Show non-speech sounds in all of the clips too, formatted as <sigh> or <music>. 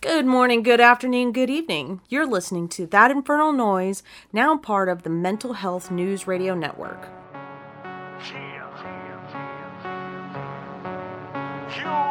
Good morning, good afternoon, good evening. You're listening to That Infernal Noise, now part of the Mental Health News Radio Network. Human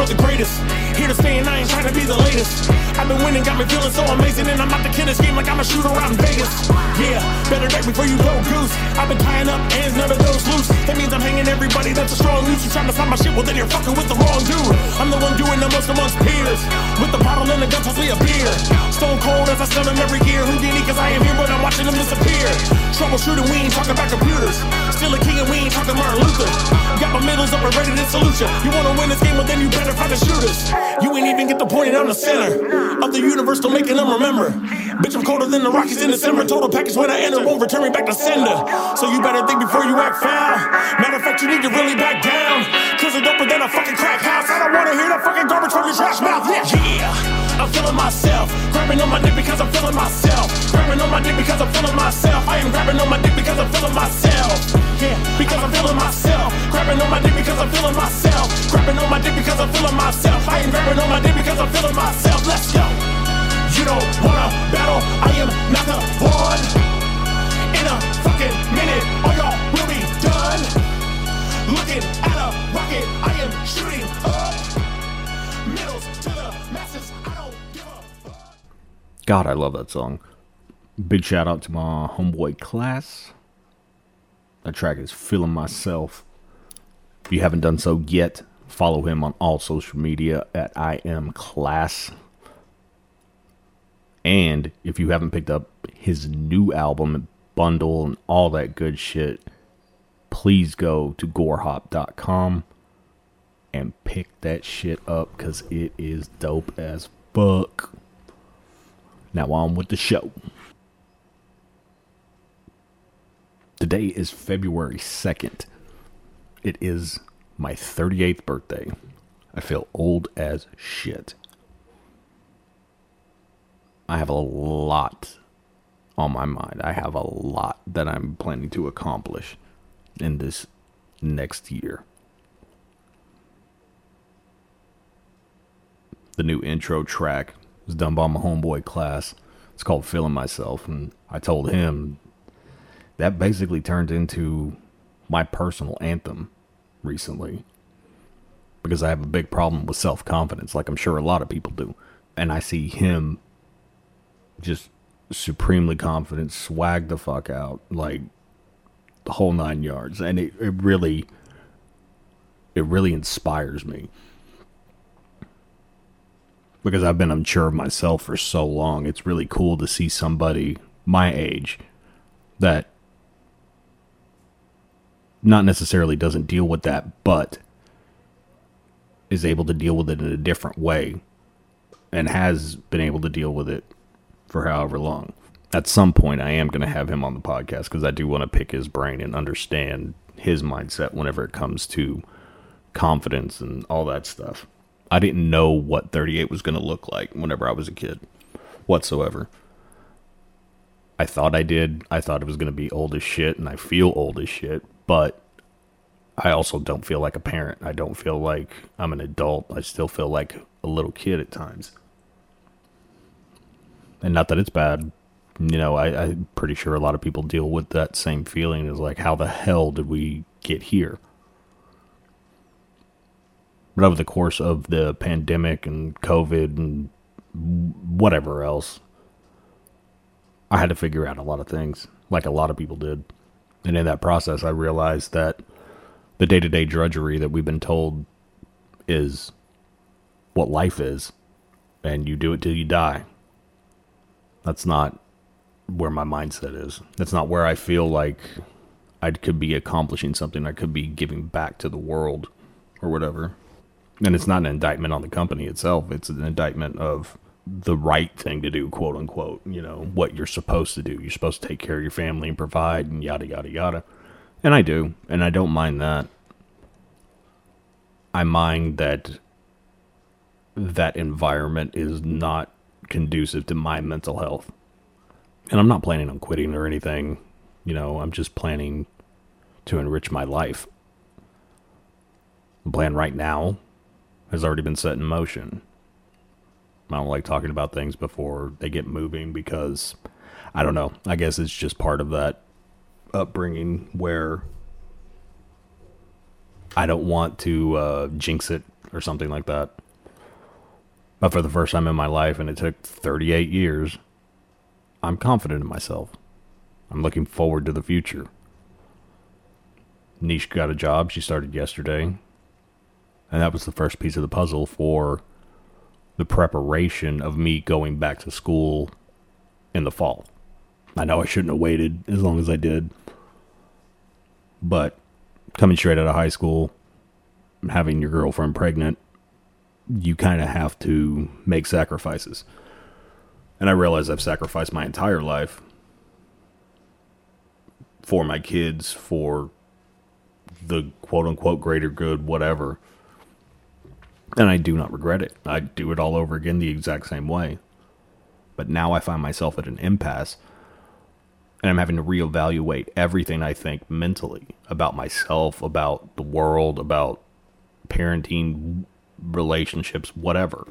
for the greatest. Here to stay and I ain't trying to be the latest. I've been winning, got me feeling so amazing, and I'm out kill this game like I'm a shooter out in Vegas. Yeah, better back before you go goose. I've been tying up ends, never those loose. That means I'm hanging everybody that's a strong loose. You trying to find my shit, well then you're fucking with the wrong dude. I'm the one doing the most amongst peers. With the bottle and the gun, me a beer. Stone cold as I stun them every year. Houdini, cause I am here, but I'm watching them disappear. Troubleshooting, we ain't talking about computers. Still a king and we ain't talking Martin Luther. Got my middles up and ready to salute ya. You wanna win this game, well then you better find the shooters. You ain't even get the point, and I'm the center of the universe, making them remember. Bitch, I'm colder than the Rockies in December. Total package when I enter, won't return me back to sender. So you better think before you act foul. Matter of fact, you need to really back down. Cause it's doper than a fucking crack house. I don't wanna hear that fucking garbage from your trash mouth. Yeah, yeah. I'm feeling myself. Grabbing on my dick because I'm feeling myself. Grabbing on my dick because I'm feeling myself. I am grabbing on my dick because I'm feeling myself. Yeah, because I'm feeling myself. Grabbing on my dick because I'm feeling myself. Grabbing on my dick because I'm feeling myself. I am grabbing on my dick because God, I love that song. Big shout out to my homeboy Claas. That track is Feeling Myself. If you haven't done so yet, follow him on all social media at I am Claas. And if you haven't picked up his new album, bundle, and all that good shit, please go to gorehop.com and pick that shit up because it is dope as fuck. Now on with the show. Today is February 2nd. It is my 38th birthday. I feel old as shit. I have a lot on my mind. I have a lot that I'm planning to accomplish in this next year. The new intro track was done by my homeboy Claas. It's called Feeling Myself. And I told him that basically turned into my personal anthem recently. Because I have a big problem with self confidence, like I'm sure a lot of people do. And I see him just supremely confident, swag the fuck out, like the whole nine yards. And it, it really it really inspires me. Because I've been unsure of myself for so long. It's really cool to see somebody my age that not necessarily doesn't deal with that, but is able to deal with it in a different way and has been able to deal with it for however long. At some point, I am going to have him on the podcast because I do want to pick his brain and understand his mindset whenever it comes to confidence and all that stuff. I didn't know what 38 was going to look like whenever I was a kid whatsoever. I thought I did. I thought it was going to be old as shit, and I feel old as shit, but I also don't feel like a parent. I don't feel like I'm an adult. I still feel like a little kid at times. And not that it's bad. You know, I, I'm pretty sure a lot of people deal with that same feeling is like, how the hell did we get here? But over the course of the pandemic and COVID and whatever else, I had to figure out a lot of things, like a lot of people did. And in that process, I realized that the day to day drudgery that we've been told is what life is, and you do it till you die. That's not where my mindset is. That's not where I feel like I could be accomplishing something. I could be giving back to the world or whatever. And it's not an indictment on the company itself, it's an indictment of the right thing to do, quote unquote. You know, what you're supposed to do. You're supposed to take care of your family and provide and yada, yada, yada. And I do. And I don't mind that. I mind that that environment is not conducive to my mental health. And I'm not planning on quitting or anything. You know, I'm just planning to enrich my life. Plan right now has already been set in motion. I don't like talking about things before they get moving because I don't know. I guess it's just part of that upbringing where I don't want to uh, jinx it or something like that. But for the first time in my life, and it took 38 years, I'm confident in myself. I'm looking forward to the future. Niche got a job. She started yesterday. And that was the first piece of the puzzle for the preparation of me going back to school in the fall. I know I shouldn't have waited as long as I did. But coming straight out of high school, having your girlfriend pregnant, you kind of have to make sacrifices. And I realize I've sacrificed my entire life for my kids, for the quote unquote greater good, whatever. And I do not regret it. I'd do it all over again the exact same way. But now I find myself at an impasse and I'm having to reevaluate everything I think mentally about myself, about the world, about parenting, relationships, whatever.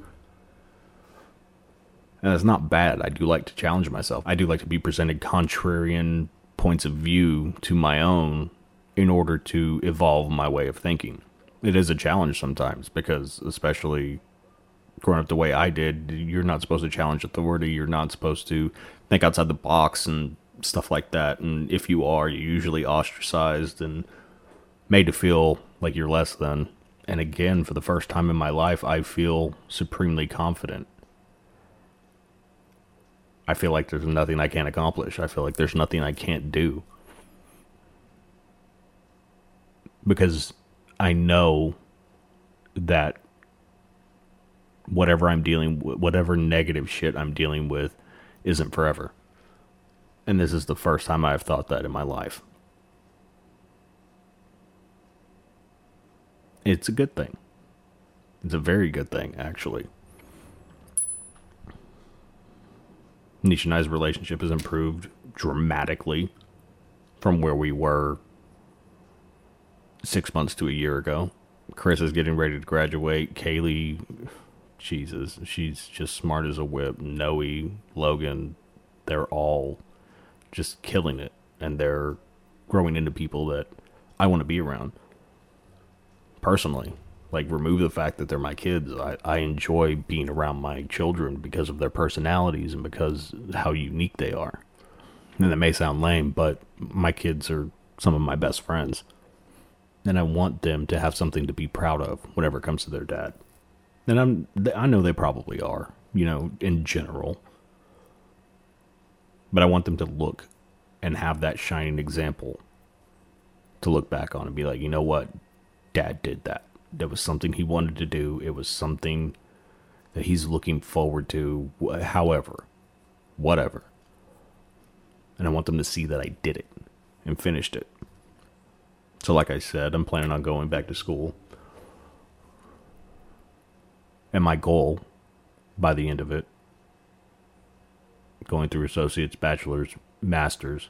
And it's not bad. I do like to challenge myself. I do like to be presented contrarian points of view to my own in order to evolve my way of thinking. It is a challenge sometimes because, especially growing up the way I did, you're not supposed to challenge authority. You're not supposed to think outside the box and stuff like that. And if you are, you're usually ostracized and made to feel like you're less than. And again, for the first time in my life, I feel supremely confident. I feel like there's nothing I can't accomplish. I feel like there's nothing I can't do. Because I know that whatever I'm dealing with, whatever negative shit I'm dealing with isn't forever. And this is the first time I've thought that in my life. It's a good thing. It's a very good thing, actually. Nisha and I's relationship has improved dramatically from where we were six months to a year ago. Chris is getting ready to graduate. Kaylee, Jesus, she's just smart as a whip. Noe, Logan, they're all just killing it. And they're growing into people that I want to be around. Personally, like remove the fact that they're my kids. I, I enjoy being around my children because of their personalities and because how unique they are. And that may sound lame, but my kids are some of my best friends. And I want them to have something to be proud of whenever it comes to their dad. And I'm I know they probably are, you know, in general. But I want them to look and have that shining example to look back on and be like, you know what? Dad did that. That was something he wanted to do. It was something that he's looking forward to, however, whatever. And I want them to see that I did it and finished it. So, like I said, I'm planning on going back to school. And my goal by the end of it, going through associates, bachelor's, master's,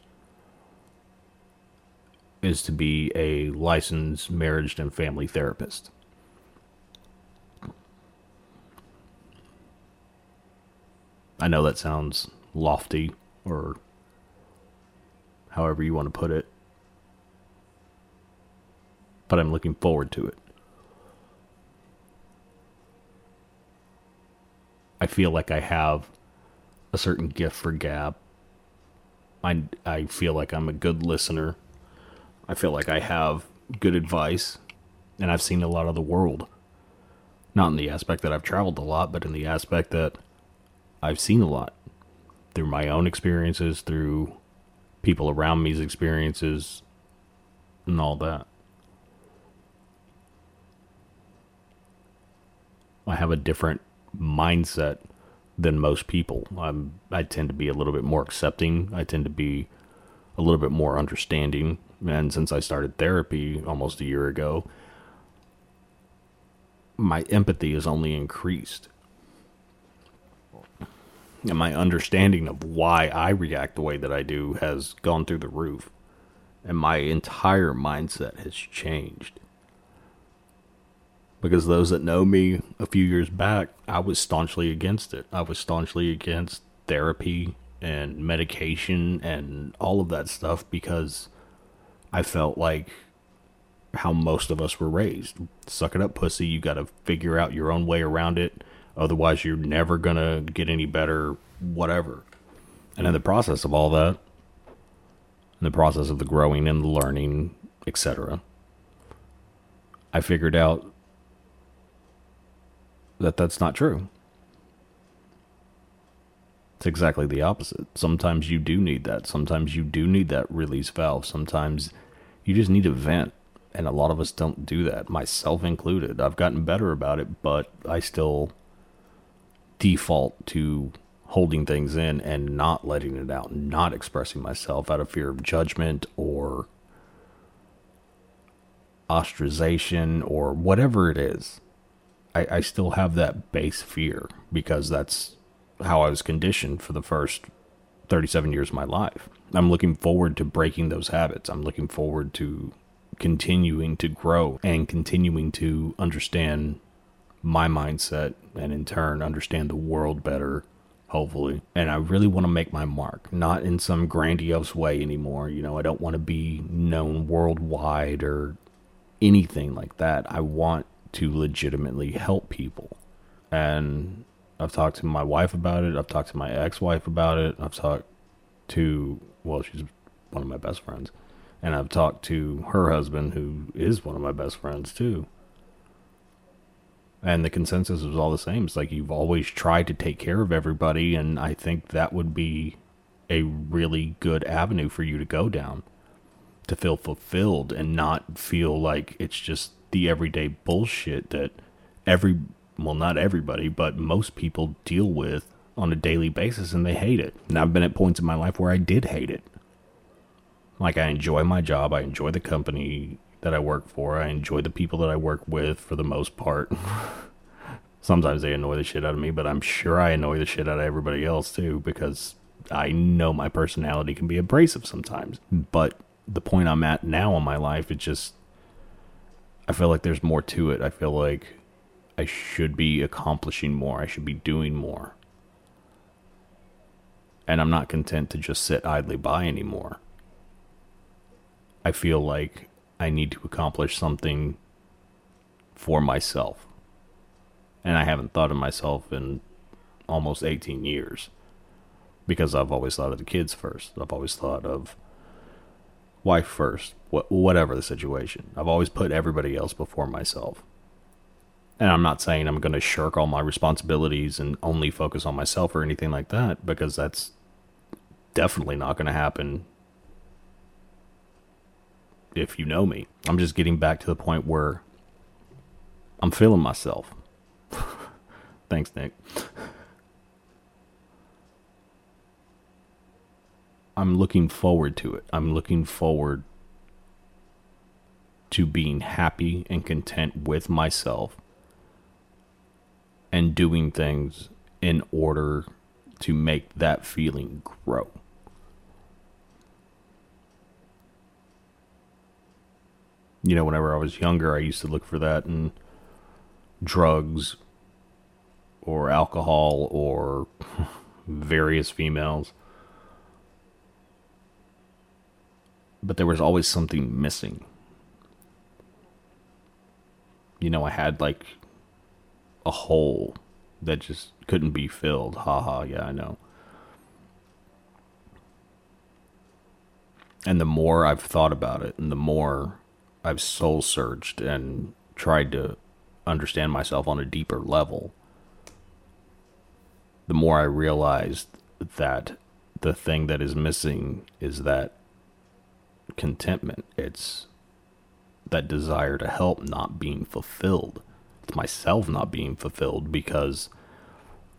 is to be a licensed marriage and family therapist. I know that sounds lofty or however you want to put it, but I'm looking forward to it. I feel like I have a certain gift for gab. I, I feel like I'm a good listener. I feel like I have good advice, and I've seen a lot of the world. Not in the aspect that I've traveled a lot, but in the aspect that I've seen a lot through my own experiences, through people around me's experiences, and all that. I have a different mindset than most people. I'm I tend to be a little bit more accepting. I tend to be a little bit more understanding. And since I started therapy almost a year ago, my empathy has only increased. And my understanding of why I react the way that I do has gone through the roof. And my entire mindset has changed. Because those that know me a few years back, I was staunchly against it. I was staunchly against therapy and medication and all of that stuff because I felt like how most of us were raised. Suck it up, pussy. You got to figure out your own way around it. Otherwise, you're never going to get any better, whatever. And in the process of all that, in the process of the growing and the learning, etc., I figured out that that's not true. It's exactly the opposite. Sometimes you do need that. Sometimes you do need that release valve. Sometimes you just need to vent. And a lot of us don't do that, myself included. I've gotten better about it, but I still default to holding things in and not letting it out, not expressing myself out of fear of judgment or ostracization or whatever it is. I, I still have that base fear because that's how I was conditioned for the first 37 years of my life. I'm looking forward to breaking those habits. I'm looking forward to continuing to grow and continuing to understand my mindset and in turn understand the world better hopefully and i really want to make my mark not in some grandiose way anymore you know i don't want to be known worldwide or anything like that i want to legitimately help people. And i've talked to my wife about it. I've talked to my ex-wife about it. I've talked to well she's one of my best friends. And i've talked to her husband who is one of my best friends too. And the consensus was all the same. It's like you've always tried to take care of everybody, and I think that would be a really good avenue for you to go down to feel fulfilled and not feel like it's just the everyday bullshit that every well not everybody but most people deal with on a daily basis and they hate it. And I've been at points in my life where I did hate it. Like I enjoy my job, I enjoy the company that I work for. I enjoy the people that I work with for the most part. <laughs> Sometimes they annoy the shit out of me, but I'm sure I annoy the shit out of everybody else too because I know my personality can be abrasive sometimes. But the point I'm at now in my life, it just I feel like there's more to it. I feel like I should be accomplishing more. I should be doing more. And I'm not content to just sit idly by anymore. I feel like I need to accomplish something for myself. And I haven't thought of myself in almost 18 years because I've always thought of the kids first. I've always thought of wife first, wh- whatever the situation. I've always put everybody else before myself. And I'm not saying I'm going to shirk all my responsibilities and only focus on myself or anything like that because that's definitely not going to happen if you know me. I'm just getting back to the point where I'm feeling myself. <laughs> Thanks, Nick. I'm looking forward to it. I'm looking forward to being happy and content with myself and doing things in order to make that feeling grow. You know, whenever I was younger, I used to look for that in drugs or alcohol or <laughs> various females. But there was always something missing. You know, I had like a hole that just couldn't be filled. Haha, yeah, I know. And the more I've thought about it, and the more I've soul searched and tried to understand myself on a deeper level, the more I realized that the thing that is missing is that contentment. It's that desire to help not being fulfilled. It's myself not being fulfilled because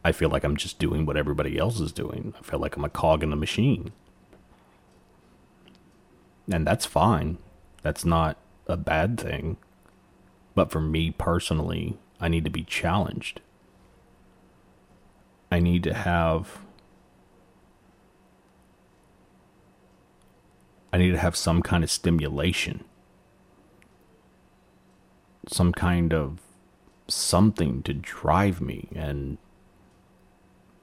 I feel like I'm just doing what everybody else is doing. I feel like I'm a cog in the machine. And that's fine. That's not a bad thing. But for me personally, I need to be challenged. I need to have I need to have some kind of stimulation. Some kind of something to drive me and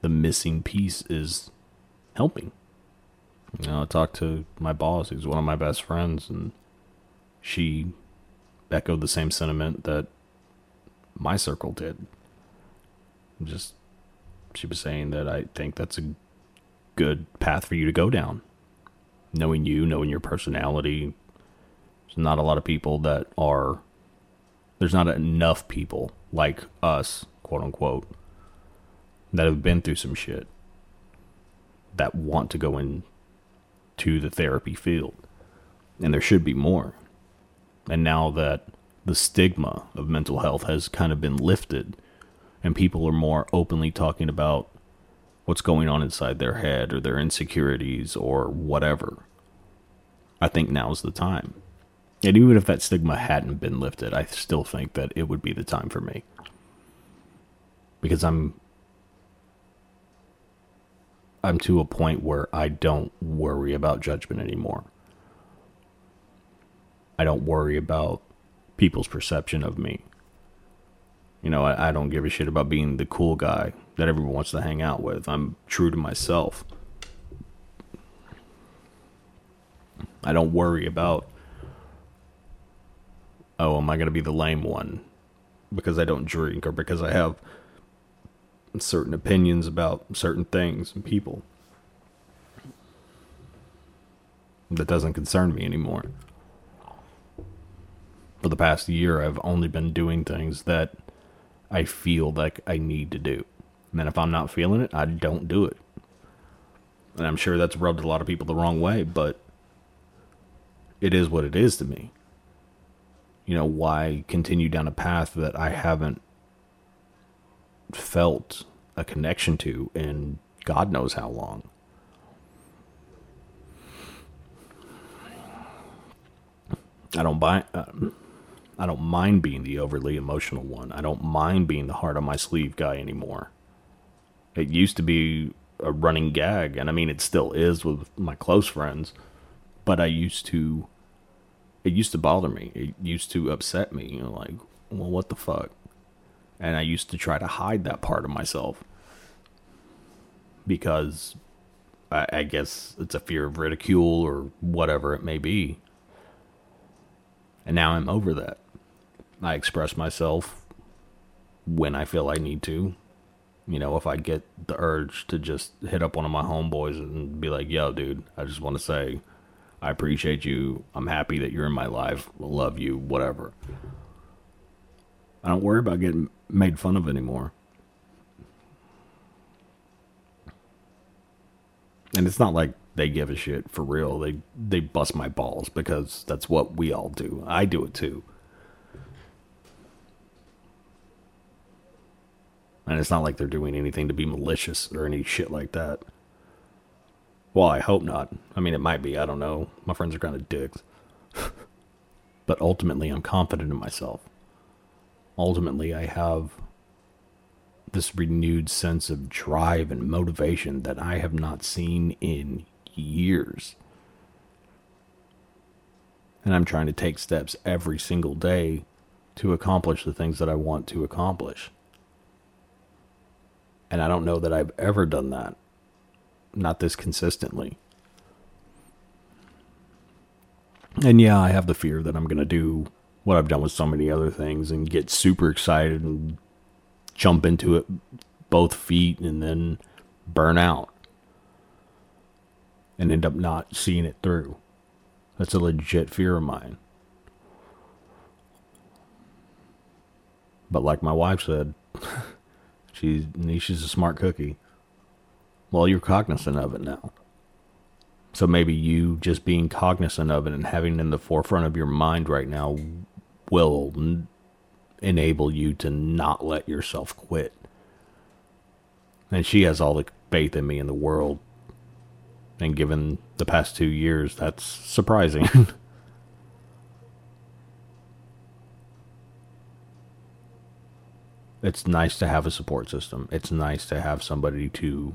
the missing piece is helping. You know, I talked to my boss, who's one of my best friends, and she echoed the same sentiment that my circle did. Just, she was saying that I think that's a good path for you to go down. Knowing you, knowing your personality. There's not a lot of people that are, there's not enough people like us, quote unquote, that have been through some shit that want to go into the therapy field. And there should be more. And now that the stigma of mental health has kind of been lifted and people are more openly talking about what's going on inside their head or their insecurities or whatever, I think now's the time. And even if that stigma hadn't been lifted, I still think that it would be the time for me. Because I'm I'm to a point where I don't worry about judgment anymore. I don't worry about people's perception of me. You know, I, I, don't give a shit about being the cool guy that everyone wants to hang out with. I'm true to myself. I don't worry about, oh, am I going to be the lame one because I don't drink or because I have certain opinions about certain things and people. That doesn't concern me anymore. For the past year, I've only been doing things that I feel like I need to do. And if I'm not feeling it, I don't do it. And I'm sure that's rubbed a lot of people the wrong way, but it is what it is to me. You know, why continue down a path that I haven't felt a connection to in God knows how long. I don't buy. Uh, I don't mind being the overly emotional one. I don't mind being the heart on my sleeve guy anymore. It used to be a running gag, and I mean it still is with my close friends. But I used to. It used to bother me. It used to upset me. You know, like, well, what the fuck? And I used to try to hide that part of myself because I, I guess it's a fear of ridicule or whatever it may be. And now I'm over that. I express myself when I feel I need to. You know, if I get the urge to just hit up one of my homeboys and be like, yo, dude, I just want to say, I appreciate you. I'm happy that you're in my life. Love you, whatever. I don't worry about getting made fun of anymore. And it's not like they give a shit for real. They they bust my balls because that's what we all do. I do it too. And it's not like they're doing anything to be malicious or any shit like that. Well, I hope not. I mean, it might be. I don't know. My friends are kind of dicks. <laughs> but ultimately, I'm confident in myself. Ultimately, I have this renewed sense of drive and motivation that I have not seen in years. And I'm trying to take steps every single day to accomplish the things that I want to accomplish. And I don't know that I've ever done that. Not this consistently. And yeah, I have the fear that I'm going to do what I've done with so many other things and get super excited and jump into it both feet and then burn out and end up not seeing it through. That's a legit fear of mine. But like my wife said, <laughs> she's Nisha's a smart cookie. Well, you're cognizant of it now. So maybe you just being cognizant of it and having it in the forefront of your mind right now will enable you to not let yourself quit. And she has all the faith in me in the world. And given the past two years, that's surprising. <laughs> it's nice to have a support system. It's nice to have somebody to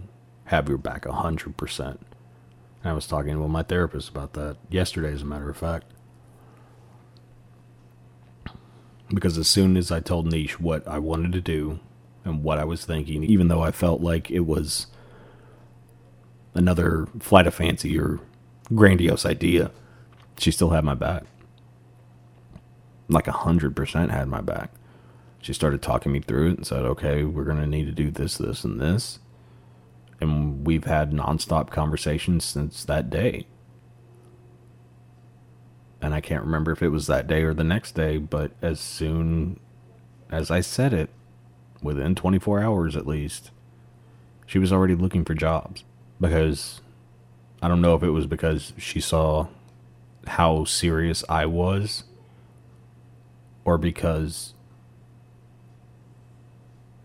have your back 100%. And I was talking with my therapist about that yesterday, as a matter of fact. Because as soon as I told Niche what I wanted to do and what I was thinking, even though I felt like it was another flight of fancy or grandiose idea, she still had my back. Like a hundred percent had my back. She started talking me through it and said, okay, we're going to need to do this, this, and this. And we've had nonstop conversations since that day. And I can't remember if it was that day or the next day, but as soon as I said it, within 24 hours at least, she was already looking for jobs. Because I don't know if it was because she saw how serious I was or because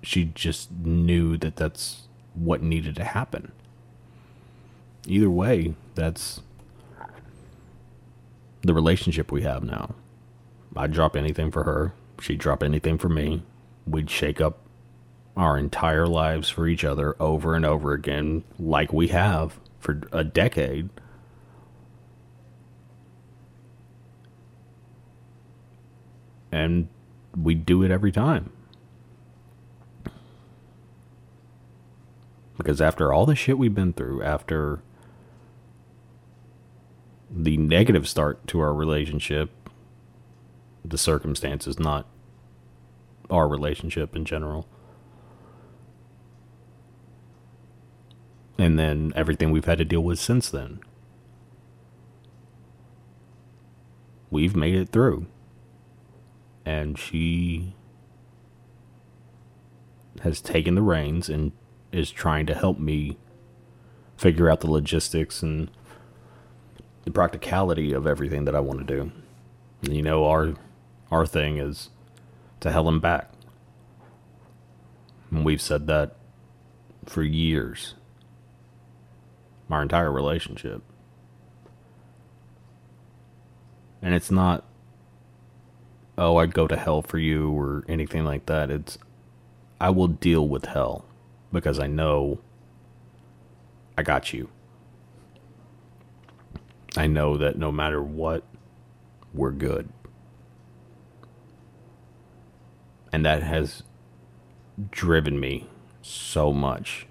she just knew that that's what needed to happen. Either way, that's the relationship we have now. I'd drop anything for her. She'd drop anything for me. We'd shake up our entire lives for each other over and over again, like we have for a decade. And we do it every time. Because after all the shit we've been through, after the negative start to our relationship, the circumstances, not our relationship in general. And then everything we've had to deal with since then. We've made it through. And she has taken the reins and is trying to help me figure out the logistics and the practicality of everything that I want to do. And you know, our our thing is to hell and back. And we've said that for years. Our entire relationship. And it's not oh, I'd go to hell for you or anything like that. It's I will deal with hell because I know I got you. I know that no matter what, we're good. And that has driven me so much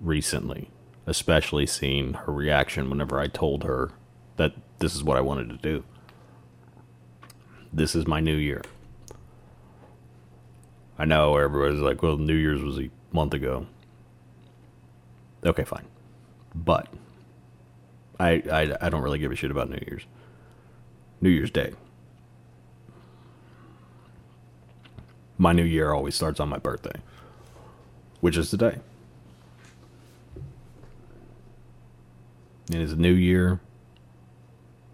recently, especially seeing her reaction whenever I told her that this is what I wanted to do. This is my new year. I know everybody's like, well, New Year's was a month ago. Okay, fine. But I, I I don't really give a shit about New Year's. New Year's Day. My new year always starts on my birthday, which is today. It is a new year,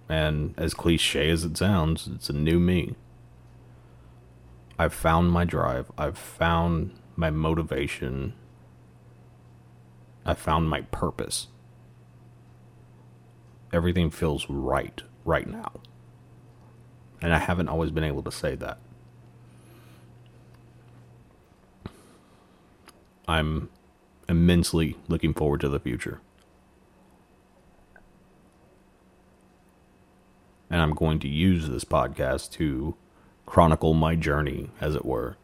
and as cliche as it sounds, it's a new me. I've found my drive. I've found my motivation. I found my purpose. Everything feels right right now. And I haven't always been able to say that. I'm immensely looking forward to the future. And I'm going to use this podcast to chronicle my journey, as it were.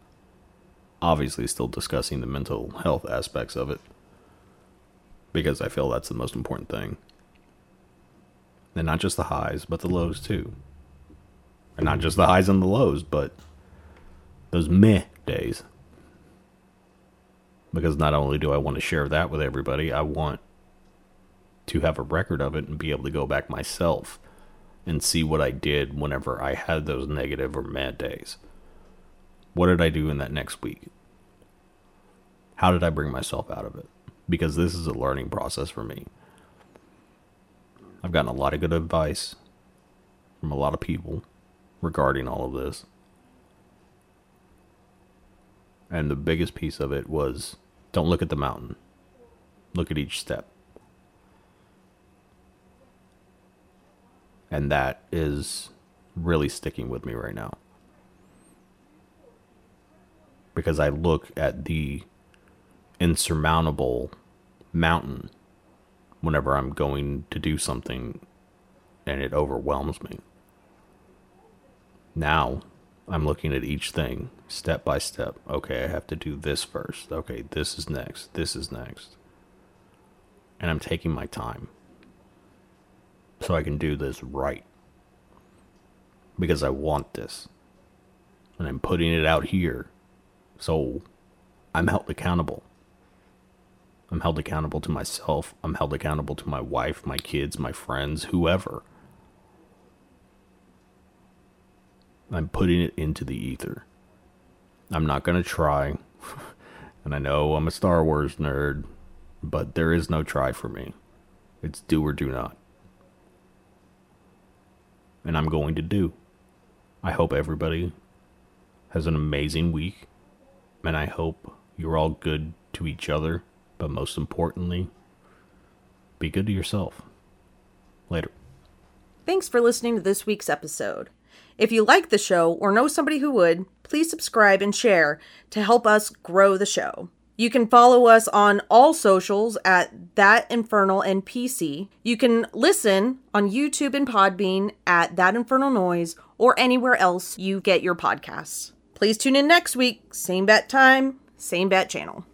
Obviously, still discussing the mental health aspects of it. Because I feel that's the most important thing. And not just the highs, but the lows too. And not just the highs and the lows, but those meh days. Because not only do I want to share that with everybody, I want to have a record of it and be able to go back myself and see what I did whenever I had those negative or mad days. What did I do in that next week? How did I bring myself out of it? Because this is a learning process for me. I've gotten a lot of good advice from a lot of people regarding all of this. And the biggest piece of it was Don't look at the mountain. Look at each step. And that is really sticking with me right now. Because I look at the insurmountable mountain whenever I'm going to do something and it overwhelms me. Now I'm looking at each thing step by step. Okay, I have to do this first. Okay, this is next. This is next. And I'm taking my time so I can do this right. Because I want this. And I'm putting it out here. So I'm held accountable. I'm held accountable to myself. I'm held accountable to my wife, my kids, my friends, whoever. I'm putting it into the ether. I'm not going to try. <laughs> and I know I'm a Star Wars nerd, but there is no try for me. It's do or do not. And I'm going to do. I hope everybody has an amazing week. And I hope you're all good to each other. But most importantly, be good to yourself. Later. Thanks for listening to this week's episode. If you like the show or know somebody who would, please subscribe and share to help us grow the show. You can follow us on all socials at That Infernal NPC. You can listen on YouTube and Podbean at That Infernal Noise or anywhere else you get your podcasts. Please tune in next week, same bat time, same bat channel.